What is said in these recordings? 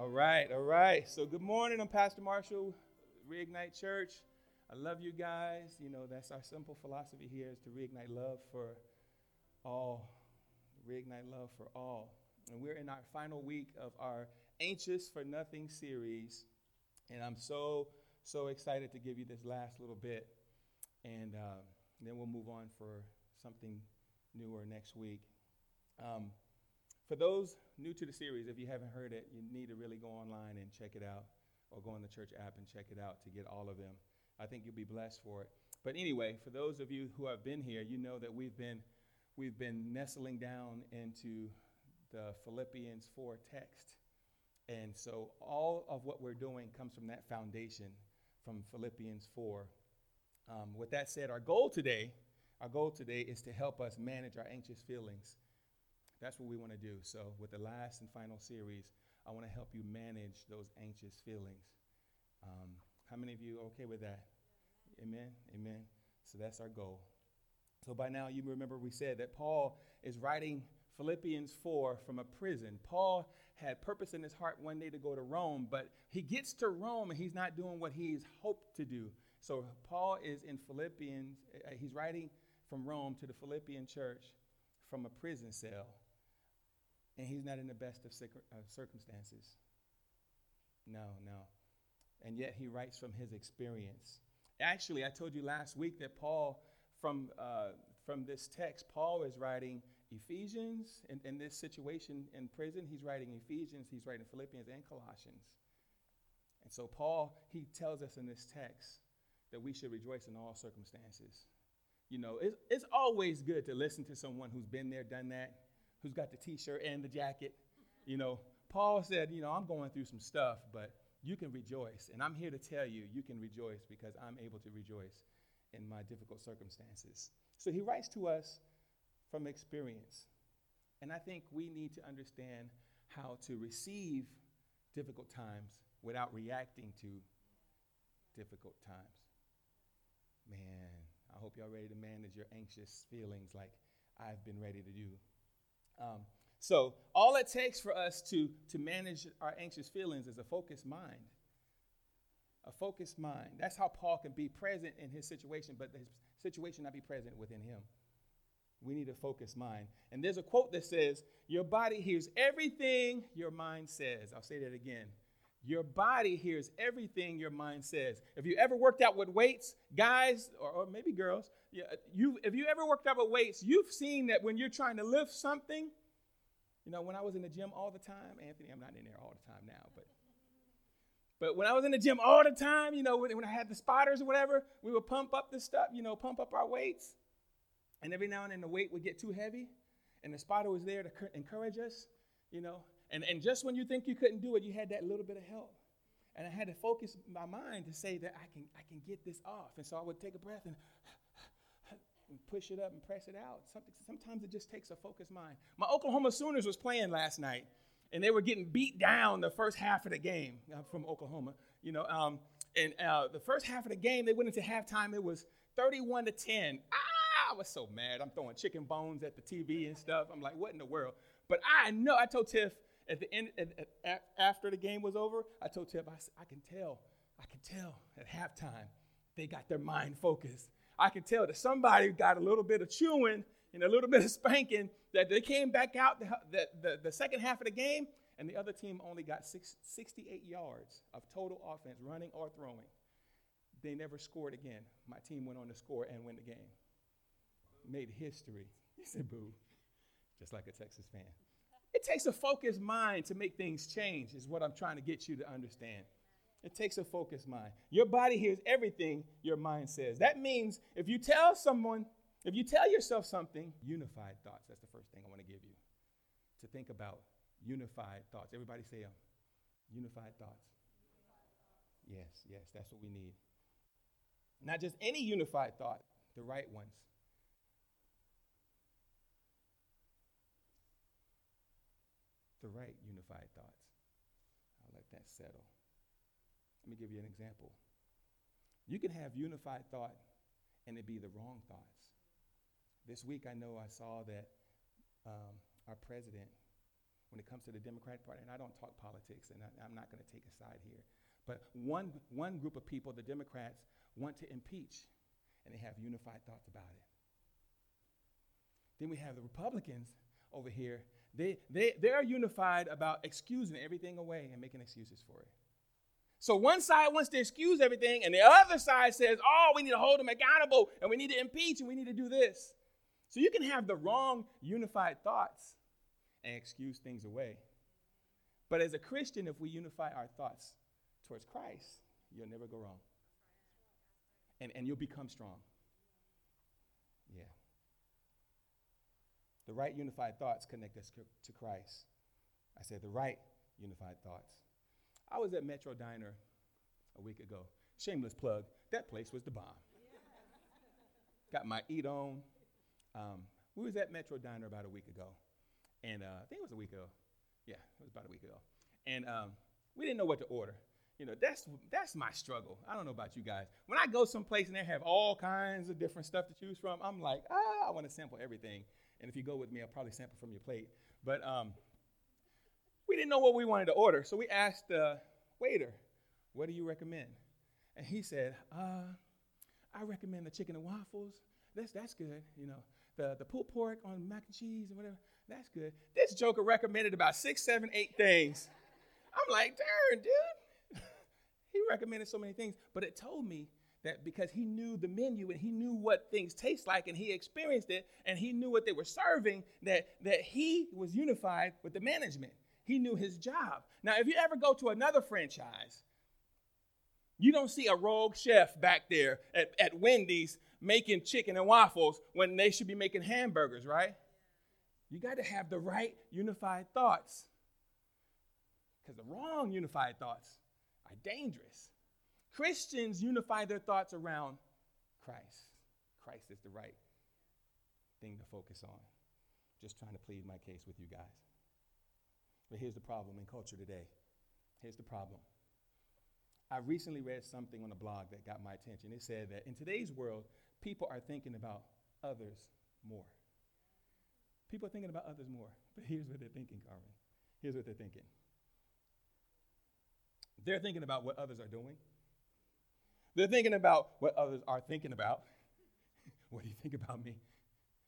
All right, all right. So, good morning. I'm Pastor Marshall, Reignite Church. I love you guys. You know, that's our simple philosophy here is to reignite love for all. Reignite love for all. And we're in our final week of our Anxious for Nothing series. And I'm so, so excited to give you this last little bit. And uh, then we'll move on for something newer next week. Um, for those new to the series, if you haven't heard it, you need to really go online and check it out, or go on the church app and check it out to get all of them. I think you'll be blessed for it. But anyway, for those of you who have been here, you know that we've been we've been nestling down into the Philippians 4 text. And so all of what we're doing comes from that foundation from Philippians 4. Um, with that said, our goal today, our goal today is to help us manage our anxious feelings that's what we want to do. So, with the last and final series, I want to help you manage those anxious feelings. Um, how many of you are okay with that? Amen. Amen. So, that's our goal. So, by now, you remember we said that Paul is writing Philippians 4 from a prison. Paul had purpose in his heart one day to go to Rome, but he gets to Rome and he's not doing what he's hoped to do. So, Paul is in Philippians, uh, he's writing from Rome to the Philippian church from a prison cell and he's not in the best of circumstances. No, no. And yet he writes from his experience. Actually, I told you last week that Paul, from, uh, from this text, Paul is writing Ephesians in, in this situation in prison. He's writing Ephesians, he's writing Philippians and Colossians. And so, Paul, he tells us in this text that we should rejoice in all circumstances. You know, it's, it's always good to listen to someone who's been there, done that, who's got the t-shirt and the jacket. You know, Paul said, you know, I'm going through some stuff, but you can rejoice. And I'm here to tell you, you can rejoice because I'm able to rejoice in my difficult circumstances. So he writes to us from experience. And I think we need to understand how to receive difficult times without reacting to difficult times. Man, I hope y'all ready to manage your anxious feelings like I've been ready to do. Um, so all it takes for us to, to manage our anxious feelings is a focused mind. A focused mind. That's how Paul can be present in his situation, but his situation not be present within him. We need a focused mind. And there's a quote that says, Your body hears everything your mind says. I'll say that again. Your body hears everything your mind says. If you ever worked out with weights, guys, or, or maybe girls, yeah, you, if you ever worked out with weights, you've seen that when you're trying to lift something, you know, when I was in the gym all the time, Anthony, I'm not in there all the time now, but but when I was in the gym all the time, you know, when, when I had the spotters or whatever, we would pump up the stuff, you know, pump up our weights. And every now and then the weight would get too heavy, and the spotter was there to encourage us, you know. And, and just when you think you couldn't do it, you had that little bit of help. And I had to focus my mind to say that I can, I can get this off. And so I would take a breath and and push it up and press it out. Something, sometimes it just takes a focused mind. My Oklahoma Sooners was playing last night, and they were getting beat down the first half of the game. I'm from Oklahoma, you know. Um, and uh, the first half of the game, they went into halftime. It was 31 to 10. Ah, I was so mad. I'm throwing chicken bones at the TV and stuff. I'm like, what in the world? But I know. I told Tiff at the end, at, at, after the game was over, I told Tiff, I, I can tell, I can tell at halftime they got their mind focused I can tell that somebody got a little bit of chewing and a little bit of spanking that they came back out the, the, the, the second half of the game, and the other team only got six, 68 yards of total offense, running or throwing. They never scored again. My team went on to score and win the game. Made history. He said, boo, just like a Texas fan. It takes a focused mind to make things change, is what I'm trying to get you to understand. It takes a focused mind. Your body hears everything your mind says. That means if you tell someone, if you tell yourself something, unified thoughts. That's the first thing I want to give you to think about. Unified thoughts. Everybody say them. Unified thoughts. Yes, yes, that's what we need. Not just any unified thought, the right ones. The right unified thoughts. I'll let that settle. Let me give you an example. You can have unified thought and it be the wrong thoughts. This week, I know I saw that um, our president when it comes to the Democratic Party, and I don't talk politics, and I, I'm not going to take a side here, but one, one group of people, the Democrats, want to impeach, and they have unified thoughts about it. Then we have the Republicans over here. They, they, they're unified about excusing everything away and making excuses for it. So one side wants to excuse everything, and the other side says, oh, we need to hold them accountable, and we need to impeach, and we need to do this. So you can have the wrong unified thoughts and excuse things away. But as a Christian, if we unify our thoughts towards Christ, you'll never go wrong. And, and you'll become strong. Yeah. The right unified thoughts connect us to Christ. I said the right unified thoughts. I was at Metro Diner a week ago. Shameless plug. That place was the bomb. Got my eat on. Um, we was at Metro Diner about a week ago, and uh, I think it was a week ago. Yeah, it was about a week ago. And um, we didn't know what to order. You know, that's that's my struggle. I don't know about you guys. When I go someplace and they have all kinds of different stuff to choose from, I'm like, ah, I want to sample everything. And if you go with me, I'll probably sample from your plate. But um, we didn't know what we wanted to order, so we asked the waiter, "What do you recommend?" And he said, uh, "I recommend the chicken and waffles. That's that's good. You know, the the pulled pork on mac and cheese and whatever. That's good." This joker recommended about six, seven, eight things. I'm like, darn, dude. he recommended so many things, but it told me that because he knew the menu and he knew what things taste like and he experienced it and he knew what they were serving, that, that he was unified with the management. He knew his job. Now, if you ever go to another franchise, you don't see a rogue chef back there at, at Wendy's making chicken and waffles when they should be making hamburgers, right? You got to have the right unified thoughts. Because the wrong unified thoughts are dangerous. Christians unify their thoughts around Christ. Christ is the right thing to focus on. Just trying to plead my case with you guys. But here's the problem in culture today. Here's the problem. I recently read something on a blog that got my attention. It said that in today's world, people are thinking about others more. People are thinking about others more. But here's what they're thinking, Carmen. Here's what they're thinking. They're thinking about what others are doing. They're thinking about what others are thinking about. what do you think about me?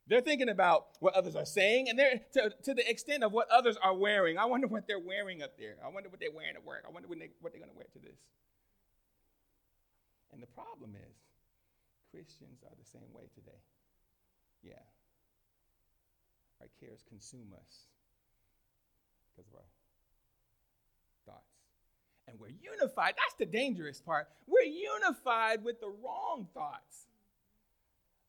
They're thinking about what others are saying, and they're to, to the extent of what others are wearing. I wonder what they're wearing up there. I wonder what they're wearing at work. I wonder what, they, what they're going to wear to this. And the problem is, Christians are the same way today. Yeah. Our cares consume us because of our. And we're unified. That's the dangerous part. We're unified with the wrong thoughts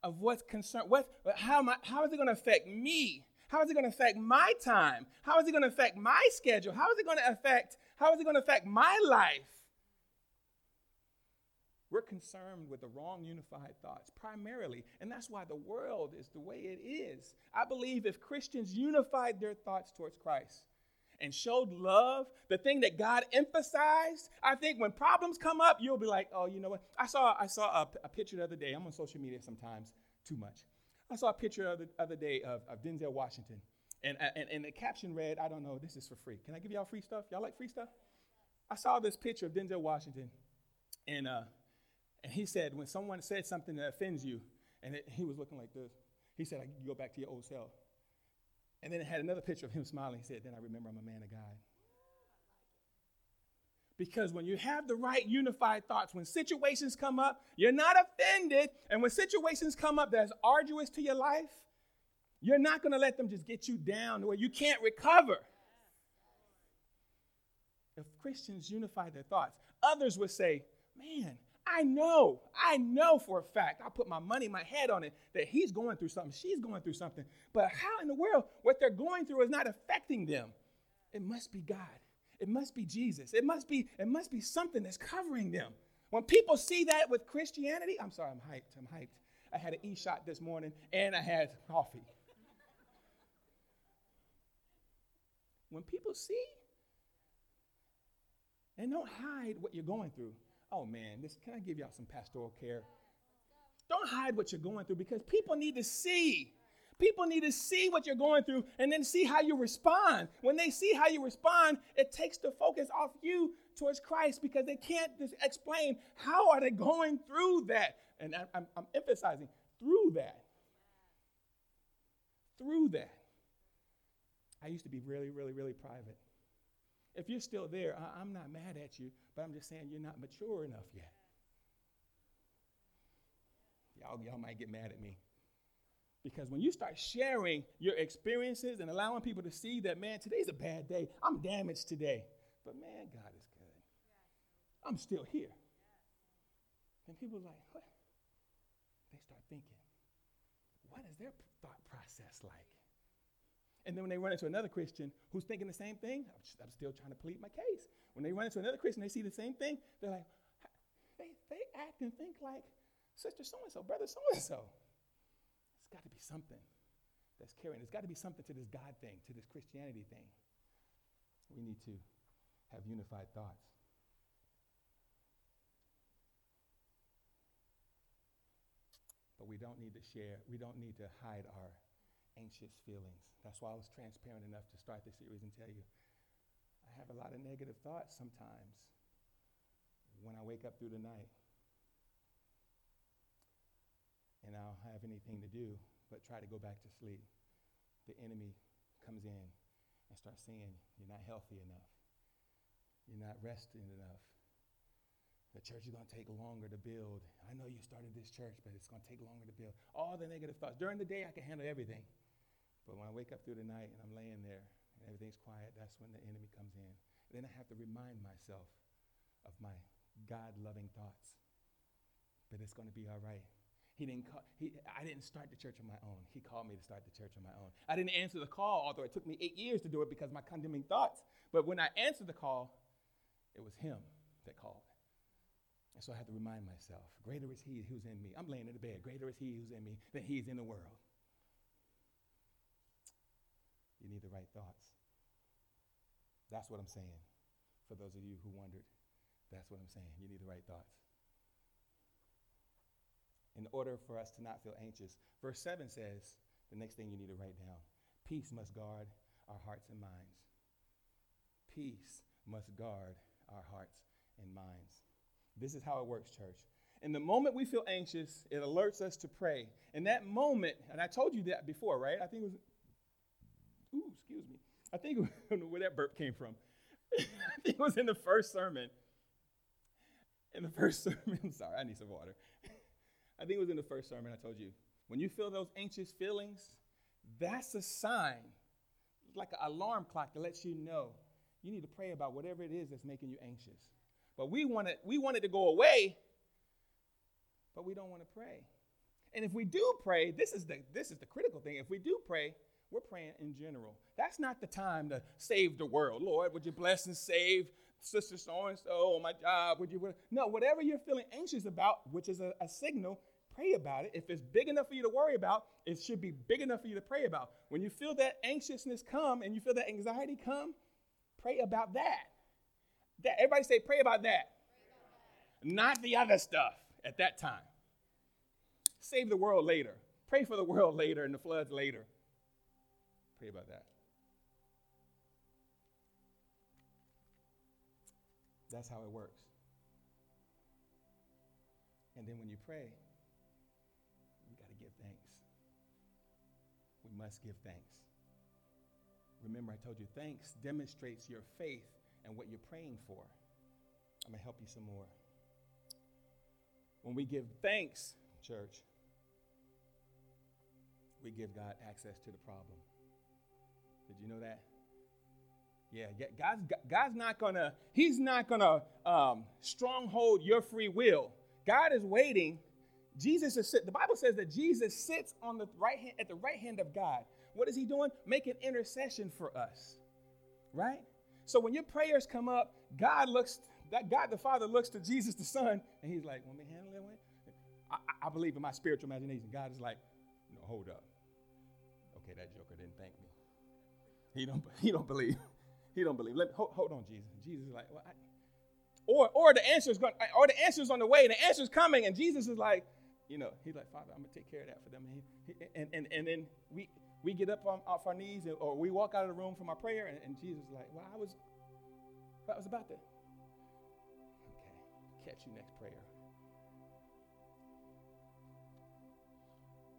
of what's concerned. What, how, am I, how is it going to affect me? How is it going to affect my time? How is it going to affect my schedule? How is it going to affect, how is it going to affect my life? We're concerned with the wrong unified thoughts primarily, and that's why the world is the way it is. I believe if Christians unified their thoughts towards Christ, and showed love, the thing that God emphasized, I think when problems come up, you'll be like, oh, you know what? I saw, I saw a, a picture the other day. I'm on social media sometimes too much. I saw a picture of the other day of, of Denzel Washington. And, and, and the caption read, I don't know, this is for free. Can I give y'all free stuff? Y'all like free stuff? I saw this picture of Denzel Washington. And, uh, and he said, when someone said something that offends you, and it, he was looking like this, he said, you go back to your old self. And then it had another picture of him smiling. He said, Then I remember I'm a man of God. Because when you have the right unified thoughts, when situations come up, you're not offended. And when situations come up that's arduous to your life, you're not going to let them just get you down where you can't recover. If Christians unify their thoughts, others would say, Man, I know, I know for a fact, I put my money, my head on it, that he's going through something, she's going through something. But how in the world, what they're going through is not affecting them? It must be God. It must be Jesus. It must be, it must be something that's covering them. When people see that with Christianity, I'm sorry, I'm hyped. I'm hyped. I had an e shot this morning and I had coffee. When people see and don't hide what you're going through, oh man, this can I give y'all some pastoral care? Don't hide what you're going through because people need to see. People need to see what you're going through and then see how you respond. When they see how you respond, it takes the focus off you towards Christ because they can't explain how are they going through that. And I'm, I'm emphasizing through that. Through that. I used to be really, really, really private. If you're still there, I, I'm not mad at you, but I'm just saying you're not mature enough yet. Y'all, y'all might get mad at me. Because when you start sharing your experiences and allowing people to see that, man, today's a bad day. I'm damaged today. But man, God is good. I'm still here. And people are like, what? They start thinking, what is their thought process like? And then when they run into another Christian who's thinking the same thing, I'm, just, I'm still trying to plead my case. When they run into another Christian, they see the same thing, they're like, they, they act and think like sister so and so, brother so and so. It's got to be something that's carrying. There's got to be something to this God thing, to this Christianity thing. We need to have unified thoughts. But we don't need to share, we don't need to hide our anxious feelings. That's why I was transparent enough to start the series and tell you I have a lot of negative thoughts sometimes when I wake up through the night. And I don't have anything to do but try to go back to sleep. The enemy comes in and starts saying, You're not healthy enough. You're not resting enough. The church is going to take longer to build. I know you started this church, but it's going to take longer to build. All the negative thoughts. During the day, I can handle everything. But when I wake up through the night and I'm laying there and everything's quiet, that's when the enemy comes in. Then I have to remind myself of my God loving thoughts. But it's going to be all right. He didn't call, he, I didn't start the church on my own. He called me to start the church on my own. I didn't answer the call, although it took me eight years to do it because of my condemning thoughts. But when I answered the call, it was him that called. And so I had to remind myself greater is he who's in me. I'm laying in the bed. Greater is he who's in me than he's in the world. You need the right thoughts. That's what I'm saying. For those of you who wondered, that's what I'm saying. You need the right thoughts. In order for us to not feel anxious, verse 7 says the next thing you need to write down peace must guard our hearts and minds. Peace must guard our hearts and minds. This is how it works, church. In the moment we feel anxious, it alerts us to pray. In that moment, and I told you that before, right? I think it was, ooh, excuse me. I think I don't know where that burp came from. I think it was in the first sermon. In the first sermon, I'm sorry, I need some water. I think it was in the first sermon I told you. When you feel those anxious feelings, that's a sign, like an alarm clock that lets you know you need to pray about whatever it is that's making you anxious. But we want it, we want it to go away, but we don't want to pray. And if we do pray, this is the this is the critical thing. If we do pray, we're praying in general. That's not the time to save the world. Lord, would you bless and save sister so and so on my job? Would you no, whatever you're feeling anxious about, which is a, a signal, pray about it. If it's big enough for you to worry about, it should be big enough for you to pray about. When you feel that anxiousness come and you feel that anxiety come, pray about that. That everybody say, pray about that. Pray about that. Not the other stuff at that time. Save the world later. Pray for the world later and the floods later. Pray about that. That's how it works. And then when you pray, we got to give thanks. We must give thanks. Remember, I told you, thanks demonstrates your faith and what you're praying for. I'm going to help you some more. When we give thanks, church, we give God access to the problem. Did you know that? Yeah, God's, God's not gonna, He's not gonna um, stronghold your free will. God is waiting. Jesus is sit. The Bible says that Jesus sits on the right hand at the right hand of God. What is He doing? Making intercession for us, right? So when your prayers come up, God looks, that God the Father looks to Jesus the Son, and he's like, want me to handle that way? I, I believe in my spiritual imagination. God is like, no, hold up. Okay, that joker didn't thank me. He don't, he don't believe. He don't believe. Let me, hold, hold on, Jesus. Jesus is like, well, I, or, or the answer is going, or the answer is on the way, the answer is coming, and Jesus is like, you know, he's like, Father, I'm gonna take care of that for them. And, and, and, and then we we get up on, off our knees and, or we walk out of the room from our prayer, and, and Jesus is like, Well, I was I was about to. Okay, catch you next prayer.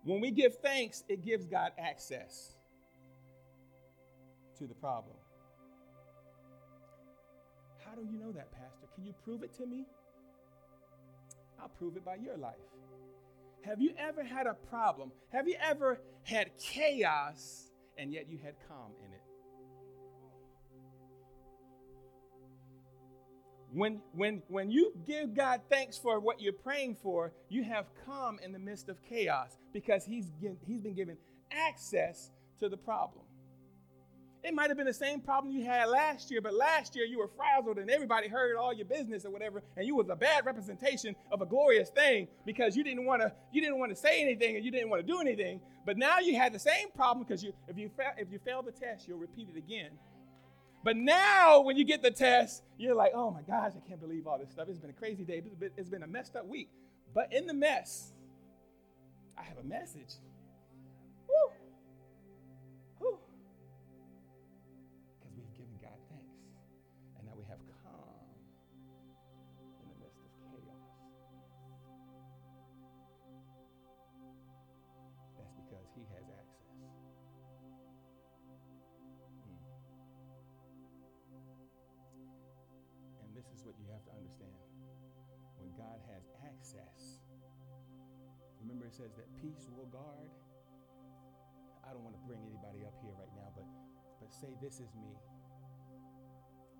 When we give thanks, it gives God access to the problem. How do you know that, Pastor? Can you prove it to me? I'll prove it by your life. Have you ever had a problem? Have you ever had chaos and yet you had calm in it? When, when, when you give God thanks for what you're praying for, you have calm in the midst of chaos because he's, he's been given access to the problem. It might have been the same problem you had last year, but last year you were frazzled and everybody heard all your business or whatever, and you was a bad representation of a glorious thing because you didn't want to you didn't want to say anything and you didn't want to do anything. But now you had the same problem because you if you fa- if you fail the test, you'll repeat it again. But now when you get the test, you're like, oh my gosh, I can't believe all this stuff. It's been a crazy day. It's been, it's been a messed up week. But in the mess, I have a message. What you have to understand. When God has access, remember it says that peace will guard. I don't want to bring anybody up here right now, but, but say, This is me.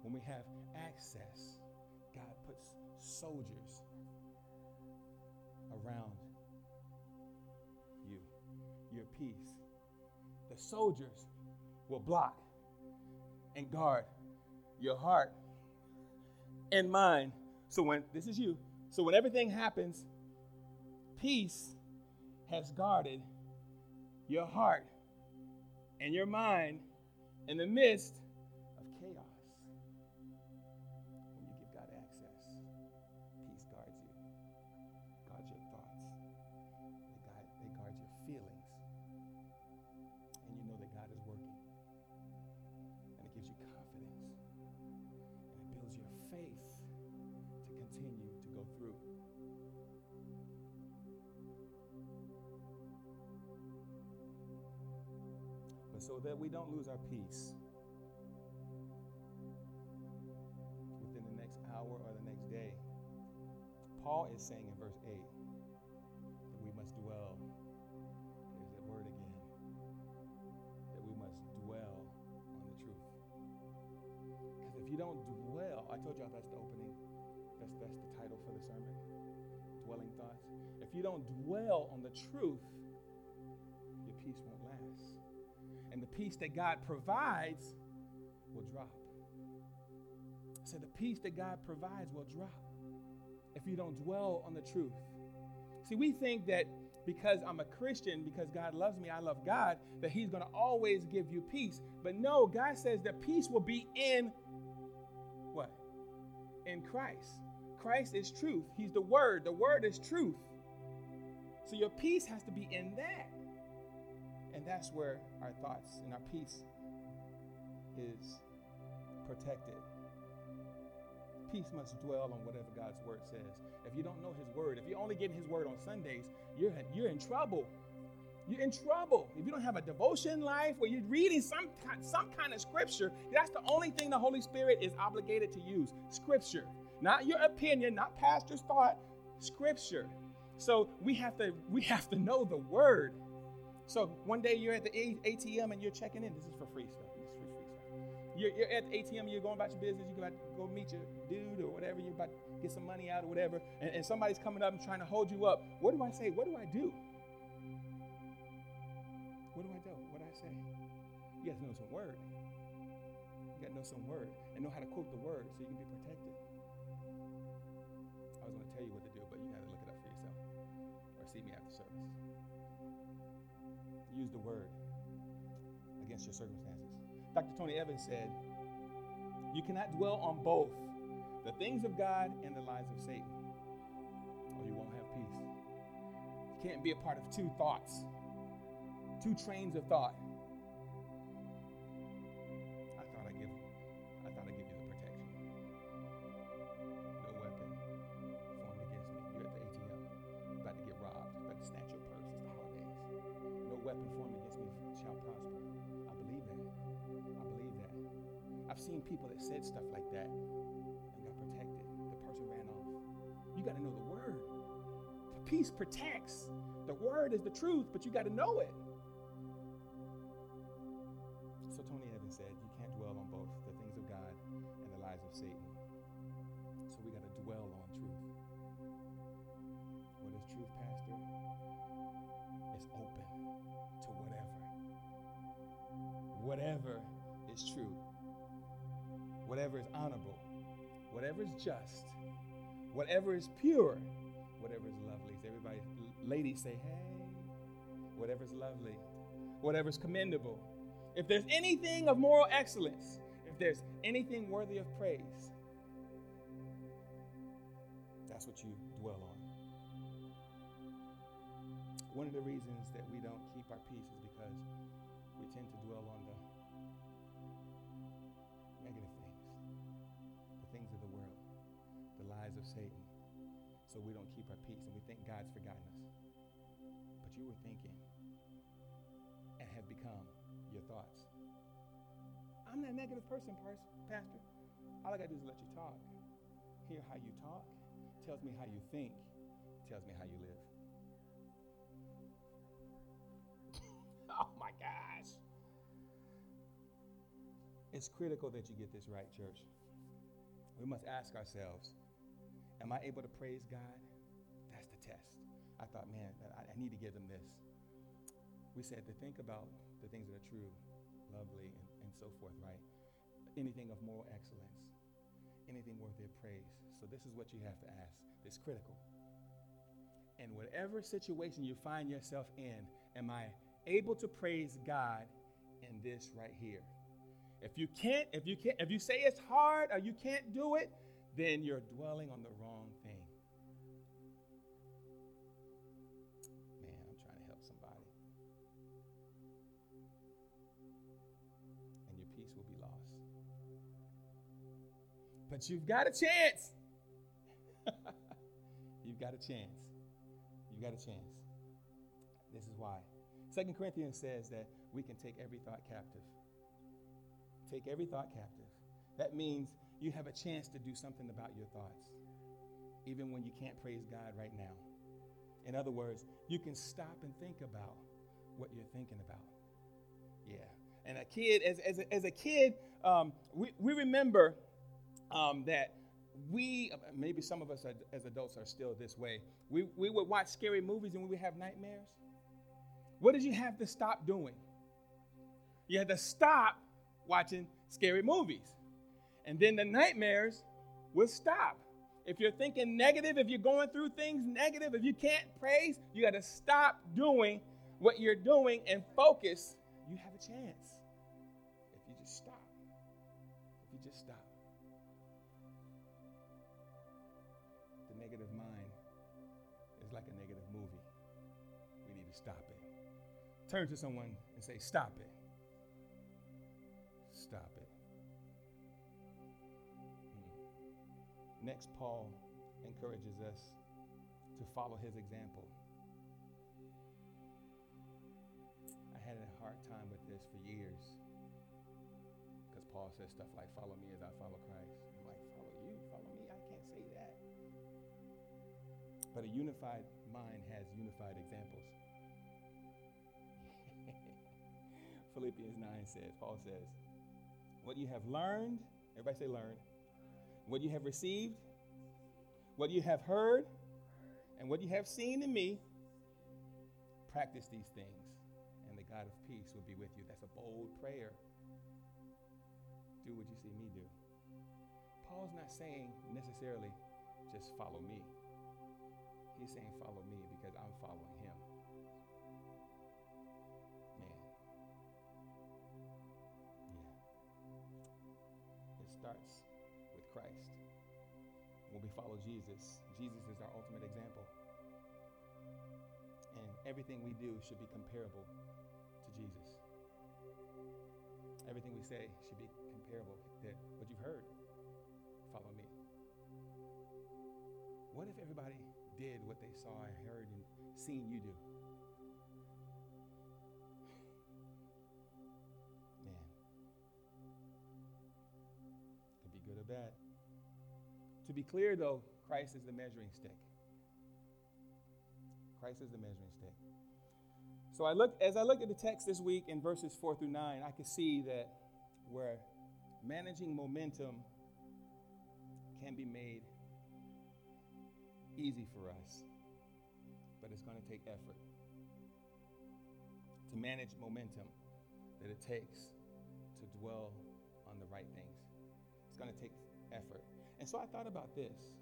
When we have access, God puts soldiers around you, your peace. The soldiers will block and guard your heart and mind. So when this is you, so when everything happens, peace has guarded your heart and your mind in the midst so that we don't lose our peace within the next hour or the next day, Paul is saying in verse 8 that we must dwell. There's that word again. That we must dwell on the truth. Because if you don't dwell, I told y'all that's the opening that's, that's the title for the sermon Dwelling Thoughts. If you don't dwell on the truth, your peace won't. And the peace that God provides will drop. So the peace that God provides will drop if you don't dwell on the truth. See, we think that because I'm a Christian, because God loves me, I love God, that He's going to always give you peace. But no, God says that peace will be in what? In Christ. Christ is truth. He's the Word. The Word is truth. So your peace has to be in that. And that's where our thoughts and our peace is protected. Peace must dwell on whatever God's Word says. If you don't know His Word, if you're only getting His Word on Sundays, you're, you're in trouble. You're in trouble. If you don't have a devotion life where you're reading some, some kind of scripture, that's the only thing the Holy Spirit is obligated to use scripture. Not your opinion, not pastor's thought, scripture. So we have to we have to know the word. So one day you're at the ATM and you're checking in. This is for free stuff. This is free, free stuff. You're, you're at the ATM, you're going about your business, you're about to go meet your dude or whatever, you're about to get some money out or whatever, and, and somebody's coming up and trying to hold you up. What do I say? What do I do? What do I do? What do I say? You got to know some word. You got to know some word and know how to quote the word so you can be protected. I was going to tell you what to do, but you got to look it up for yourself or see me after against your circumstances. Dr. Tony Evans said, You cannot dwell on both the things of God and the lies of Satan, or you won't have peace. You can't be a part of two thoughts, two trains of thought. Protects. The word is the truth, but you got to know it. So Tony Evans said, You can't dwell on both the things of God and the lies of Satan. So we got to dwell on truth. What is truth, Pastor? It's open to whatever. Whatever is true, whatever is honorable, whatever is just, whatever is pure, whatever is lovely. Everybody, ladies say, hey, whatever's lovely, whatever's commendable. If there's anything of moral excellence, if there's anything worthy of praise, that's what you dwell on. One of the reasons that we don't keep our peace is because we tend to dwell on the negative things, the things of the world, the lies of Satan. So we don't keep our peace and we think God's forgotten us. But you were thinking and have become your thoughts. I'm not a negative person, Pastor. All I got to do is let you talk. Hear how you talk, tells me how you think, tells me how you live. oh my gosh. It's critical that you get this right, church. We must ask ourselves Am I able to praise God? That's the test. I thought, man, I, I need to give them this. We said to think about the things that are true, lovely, and, and so forth, right? Anything of moral excellence, anything worthy of praise. So, this is what you have to ask. It's critical. And whatever situation you find yourself in, am I able to praise God in this right here? If you can't, if you can't, if you say it's hard or you can't do it, then you're dwelling on the But you've got a chance. you've got a chance. You've got a chance. This is why. Second Corinthians says that we can take every thought captive. Take every thought captive. That means you have a chance to do something about your thoughts, even when you can't praise God right now. In other words, you can stop and think about what you're thinking about. Yeah. And a kid, as, as, a, as a kid, um, we, we remember um, that we, maybe some of us are, as adults are still this way, we, we would watch scary movies and we would have nightmares. What did you have to stop doing? You had to stop watching scary movies and then the nightmares will stop. If you're thinking negative, if you're going through things negative, if you can't praise, you got to stop doing what you're doing and focus. You have a chance Turn to someone and say, Stop it. Stop it. Hmm. Next, Paul encourages us to follow his example. I had a hard time with this for years because Paul says stuff like, Follow me as I follow Christ. I'm like, Follow you? Follow me? I can't say that. But a unified mind has unified examples. Philippians 9 says, Paul says, What you have learned, everybody say learned what you have received, what you have heard, and what you have seen in me, practice these things, and the God of peace will be with you. That's a bold prayer. Do what you see me do. Paul's not saying necessarily just follow me. He's saying follow me because I'm following Jesus, Jesus is our ultimate example. And everything we do should be comparable to Jesus. Everything we say should be comparable to what you've heard. Follow me. What if everybody did what they saw and heard and seen you do? Man. Could be good or bad. To be clear, though, Christ is the measuring stick. Christ is the measuring stick. So I look as I look at the text this week in verses four through nine, I can see that where managing momentum can be made easy for us, but it's going to take effort to manage momentum that it takes to dwell on the right things. It's going to take effort. And so I thought about this.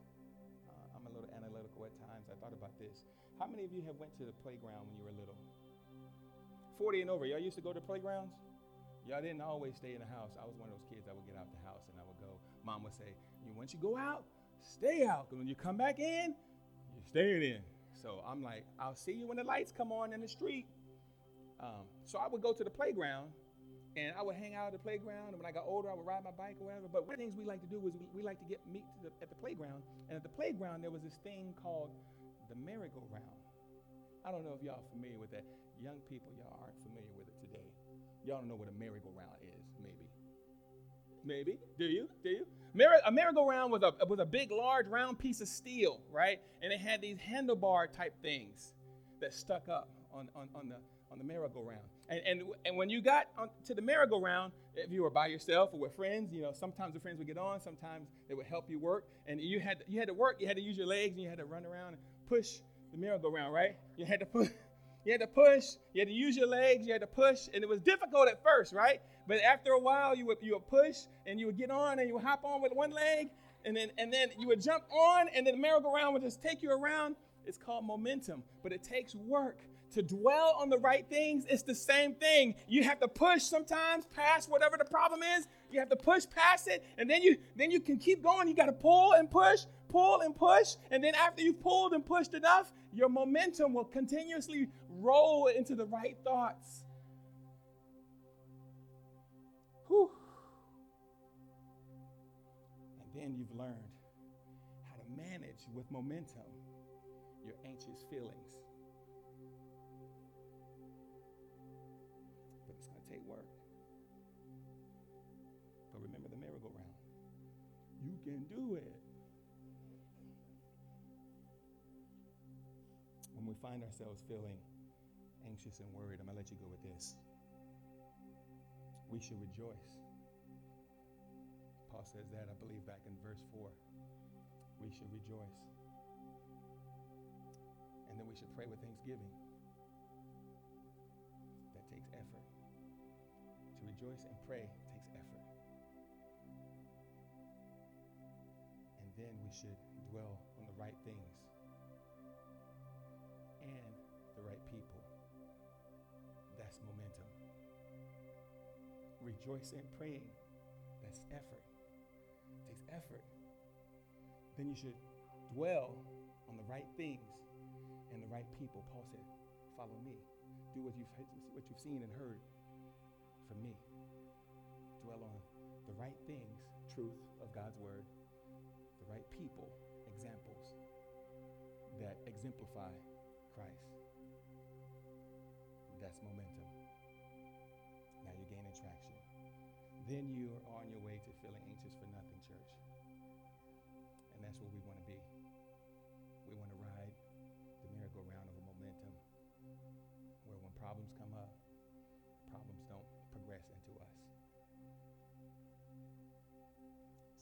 A little analytical at times. I thought about this. How many of you have went to the playground when you were little? 40 and over. Y'all used to go to playgrounds? Y'all didn't always stay in the house. I was one of those kids. that would get out the house and I would go. Mom would say, You once you go out, stay out. Because when you come back in, you're staying in. So I'm like, I'll see you when the lights come on in the street. Um, so I would go to the playground and I would hang out at the playground. And when I got older, I would ride my bike or whatever. But one of the things we like to do was we, we like to get meet the, at the playground. And at the playground, there was this thing called the merry-go-round. I don't know if y'all are familiar with that. Young people, y'all aren't familiar with it today. Y'all don't know what a merry-go-round is, maybe. Maybe. Do you? Do you? a merry-go-round was a, was a big, large, round piece of steel, right? And it had these handlebar type things that stuck up on, on, on the, on the merry-go-round. And, and, and when you got to the merry-go-round, if you were by yourself or with friends, you know, sometimes the friends would get on, sometimes they would help you work. And you had, you had to work, you had to use your legs, and you had to run around and push the merry-go-round, right? You had to push. You had to push, you had to use your legs, you had to push, and it was difficult at first, right? But after a while, you would you would push and you would get on and you would hop on with one leg, and then and then you would jump on, and then the merry-go-round would just take you around. It's called momentum, but it takes work to dwell on the right things. It's the same thing. You have to push sometimes past whatever the problem is. You have to push past it, and then you then you can keep going. You got to pull and push, pull and push, and then after you've pulled and pushed enough, your momentum will continuously roll into the right thoughts. Then you've learned how to manage with momentum your anxious feelings. But it's going to take work. But remember the merry-go-round. You can do it. When we find ourselves feeling anxious and worried, I'm going to let you go with this. We should rejoice. Paul says that, I believe, back in verse 4. We should rejoice. And then we should pray with thanksgiving. That takes effort. To rejoice and pray takes effort. And then we should dwell on the right things and the right people. That's momentum. Rejoicing and praying, that's effort. Takes effort. Then you should dwell on the right things and the right people. Paul said, Follow me. Do what you've, what you've seen and heard from me. Dwell on the right things, truth of God's word, the right people, examples that exemplify Christ. That's momentum. Now you're gaining traction. Then you are on your way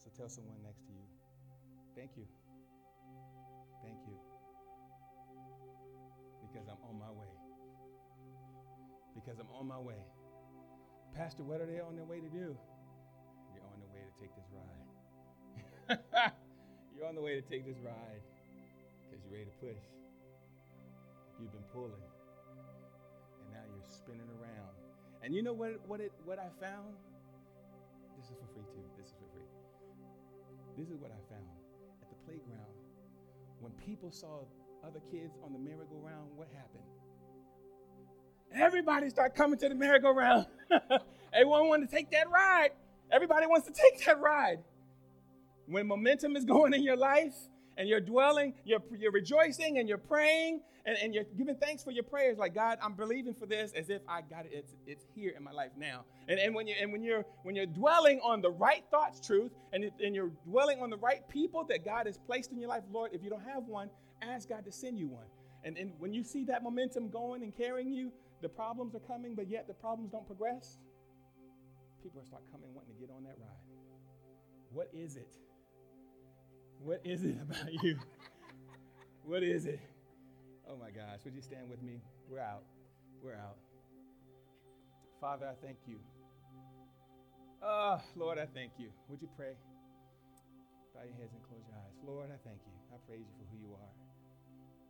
So tell someone next to you, thank you. Thank you because I'm on my way. Because I'm on my way. Pastor, what are they on their way to do? You're on the way to take this ride. you're on the way to take this ride because you're ready to push. You've been pulling, and now you're spinning around. And you know what, what, it, what I found? This is for free, too. This is what I found at the playground. When people saw other kids on the merry-go-round, what happened? everybody start coming to the merry-go-round. Everyone wants to take that ride. Everybody wants to take that ride. When momentum is going in your life and you're dwelling, you're, you're rejoicing and you're praying and, and you're giving thanks for your prayers, like God, I'm believing for this as if I got it. It's, it's here in my life now. And, and when you and when you're when you're dwelling on the right thoughts, truth, and, and you're dwelling on the right people that God has placed in your life, Lord, if you don't have one, ask God to send you one. And, and when you see that momentum going and carrying you, the problems are coming, but yet the problems don't progress. People are start coming wanting to get on that ride. What is it? What is it about you? what is it? Oh my gosh, would you stand with me? We're out. We're out. Father, I thank you. Oh, Lord, I thank you. Would you pray? Bow your heads and close your eyes. Lord, I thank you. I praise you for who you are.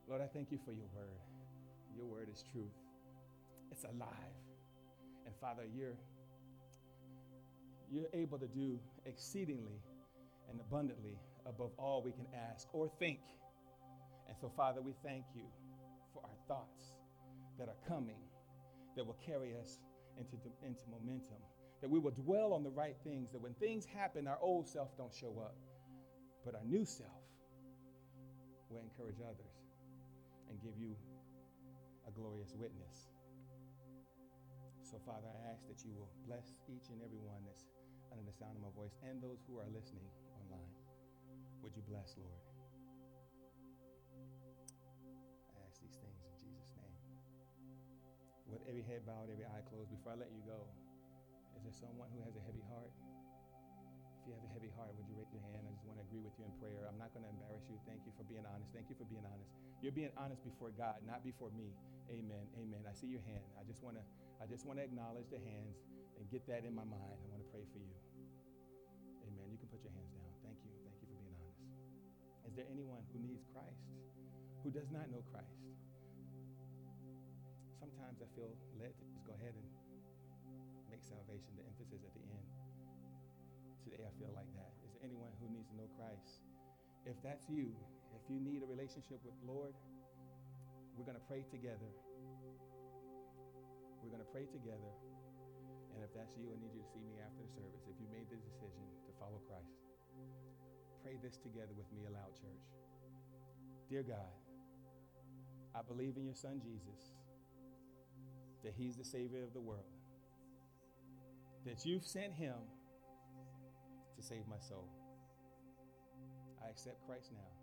Lord, I thank you for your word. Your word is truth, it's alive. And Father, you're, you're able to do exceedingly and abundantly above all we can ask or think. And so, Father, we thank you for our thoughts that are coming that will carry us into, into momentum. That we will dwell on the right things, that when things happen, our old self don't show up, but our new self will encourage others and give you a glorious witness. So, Father, I ask that you will bless each and every one that's under the sound of my voice and those who are listening. Would you bless, Lord? I ask these things in Jesus' name. With every head bowed, every eye closed, before I let you go, is there someone who has a heavy heart? If you have a heavy heart, would you raise your hand? I just want to agree with you in prayer. I'm not going to embarrass you. Thank you for being honest. Thank you for being honest. You're being honest before God, not before me. Amen. Amen. I see your hand. I just want to I just want to acknowledge the hands and get that in my mind. I want to pray for you. Is there anyone who needs Christ, who does not know Christ? sometimes I feel led to just go ahead and make salvation the emphasis at the end. Today I feel like that. Is there anyone who needs to know Christ? If that's you, if you need a relationship with the Lord, we're going to pray together. We're going to pray together. And if that's you, I need you to see me after the service. If you made the decision to follow Christ, pray this together with me aloud, church. Dear God, I believe in your son Jesus that he's the Savior of the world, that you've sent him to save my soul. I accept Christ now